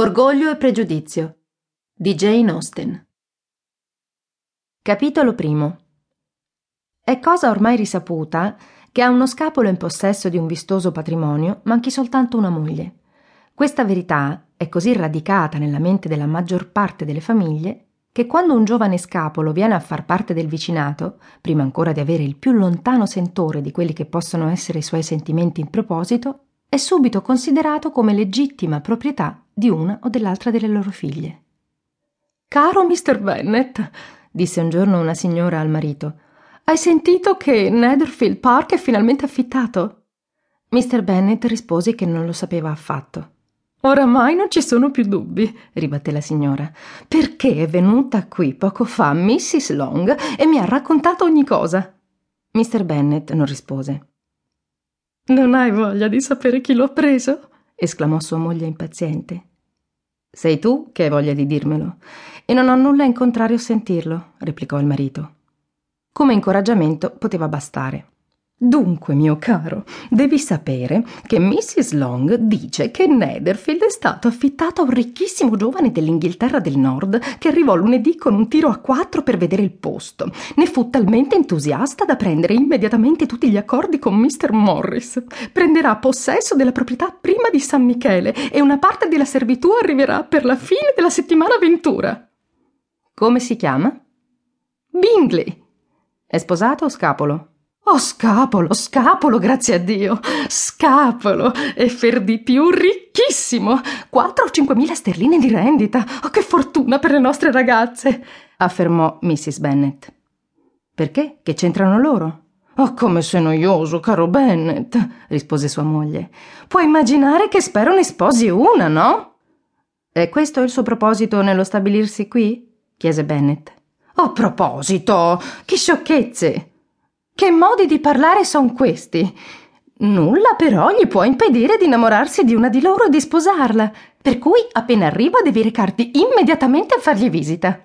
Orgoglio e pregiudizio di Jane Austen. Capitolo primo. È cosa ormai risaputa che a uno scapolo in possesso di un vistoso patrimonio manchi soltanto una moglie. Questa verità è così radicata nella mente della maggior parte delle famiglie che quando un giovane scapolo viene a far parte del vicinato, prima ancora di avere il più lontano sentore di quelli che possono essere i suoi sentimenti in proposito, è subito considerato come legittima proprietà di una o dell'altra delle loro figlie. Caro Mr. Bennet, disse un giorno una signora al marito, hai sentito che Netherfield Park è finalmente affittato? Mr. Bennet rispose che non lo sapeva affatto. Oramai non ci sono più dubbi, ribatté la signora, perché è venuta qui poco fa Mrs. Long e mi ha raccontato ogni cosa. Mr. Bennet non rispose. Non hai voglia di sapere chi l'ho preso? esclamò sua moglie impaziente. Sei tu che hai voglia di dirmelo, e non ho nulla in contrario a sentirlo, replicò il marito. Come incoraggiamento poteva bastare. Dunque, mio caro, devi sapere che Mrs. Long dice che Netherfield è stato affittato a un ricchissimo giovane dell'Inghilterra del Nord che arrivò lunedì con un tiro a quattro per vedere il posto. Ne fu talmente entusiasta da prendere immediatamente tutti gli accordi con Mr. Morris. Prenderà possesso della proprietà prima di San Michele e una parte della servitù arriverà per la fine della settimana ventura. Come si chiama? Bingley. È sposato o scapolo? Oh, scapolo, scapolo, grazie a Dio. Scapolo. E per di più ricchissimo. 4 o 5 mila sterline di rendita. Oh, che fortuna per le nostre ragazze, affermò Mrs. Bennet. Perché? Che c'entrano loro? Oh, come sei noioso, caro Bennet, rispose sua moglie. Puoi immaginare che spero ne sposi una, no? E questo è il suo proposito nello stabilirsi qui? chiese Bennet. Oh, proposito! Che sciocchezze! Che modi di parlare son questi? Nulla però gli può impedire di innamorarsi di una di loro e di sposarla, per cui appena arriva devi recarti immediatamente a fargli visita.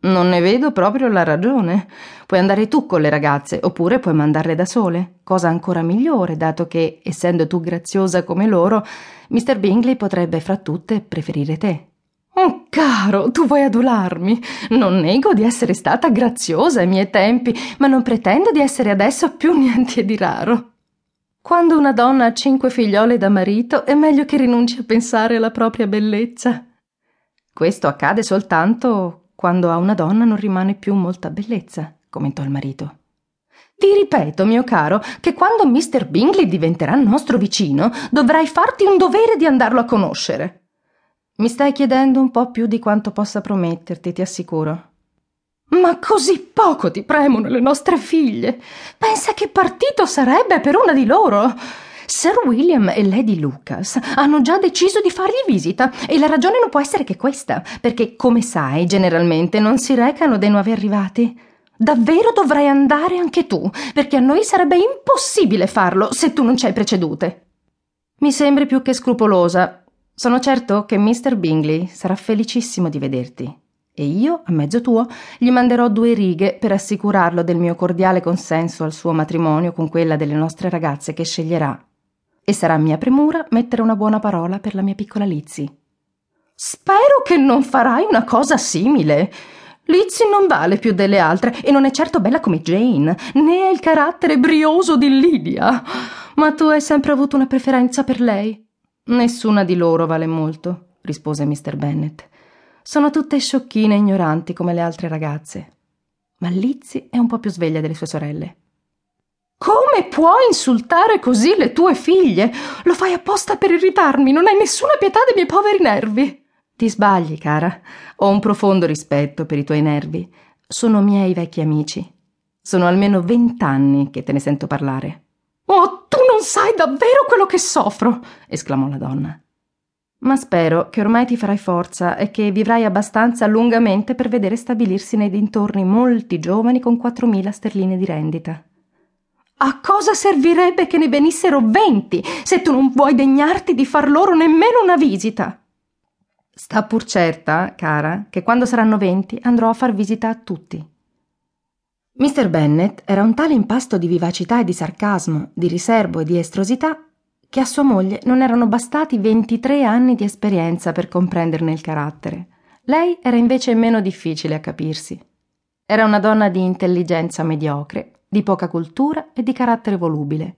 Non ne vedo proprio la ragione. Puoi andare tu con le ragazze, oppure puoi mandarle da sole, cosa ancora migliore, dato che, essendo tu graziosa come loro, Mr. Bingley potrebbe fra tutte preferire te. Caro, tu vuoi adularmi. Non nego di essere stata graziosa ai miei tempi, ma non pretendo di essere adesso più niente di raro. Quando una donna ha cinque figliole da marito, è meglio che rinunci a pensare alla propria bellezza. Questo accade soltanto quando a una donna non rimane più molta bellezza, commentò il marito. Ti ripeto, mio caro, che quando Mr. Bingley diventerà nostro vicino, dovrai farti un dovere di andarlo a conoscere. Mi stai chiedendo un po' più di quanto possa prometterti, ti assicuro. Ma così poco ti premono le nostre figlie. Pensa che partito sarebbe per una di loro. Sir William e Lady Lucas hanno già deciso di fargli visita e la ragione non può essere che questa, perché, come sai, generalmente non si recano dei nuovi arrivati. Davvero dovrai andare anche tu, perché a noi sarebbe impossibile farlo se tu non ci hai precedute. Mi sembri più che scrupolosa, sono certo che Mr. Bingley sarà felicissimo di vederti e io, a mezzo tuo, gli manderò due righe per assicurarlo del mio cordiale consenso al suo matrimonio con quella delle nostre ragazze che sceglierà. E sarà mia premura mettere una buona parola per la mia piccola Lizzie. Spero che non farai una cosa simile. Lizzie non vale più delle altre e non è certo bella come Jane, né ha il carattere brioso di Lydia. Ma tu hai sempre avuto una preferenza per lei. Nessuna di loro vale molto, rispose Mr. Bennet. Sono tutte sciocchine e ignoranti come le altre ragazze. Ma Lizzie è un po' più sveglia delle sue sorelle. Come puoi insultare così le tue figlie? Lo fai apposta per irritarmi, non hai nessuna pietà dei miei poveri nervi. Ti sbagli, cara. Ho un profondo rispetto per i tuoi nervi. Sono miei vecchi amici. Sono almeno vent'anni che te ne sento parlare. Non sai davvero quello che soffro! esclamò la donna. Ma spero che ormai ti farai forza e che vivrai abbastanza lungamente per vedere stabilirsi nei dintorni molti giovani con quattromila sterline di rendita. A cosa servirebbe che ne venissero venti se tu non vuoi degnarti di far loro nemmeno una visita? Sta pur certa, cara, che quando saranno venti andrò a far visita a tutti. Mr. Bennet era un tale impasto di vivacità e di sarcasmo, di riserbo e di estrosità, che a sua moglie non erano bastati 23 anni di esperienza per comprenderne il carattere. Lei era invece meno difficile a capirsi. Era una donna di intelligenza mediocre, di poca cultura e di carattere volubile.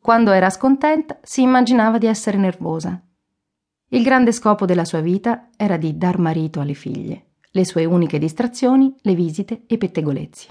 Quando era scontenta si immaginava di essere nervosa. Il grande scopo della sua vita era di dar marito alle figlie, le sue uniche distrazioni, le visite e i pettegolezzi.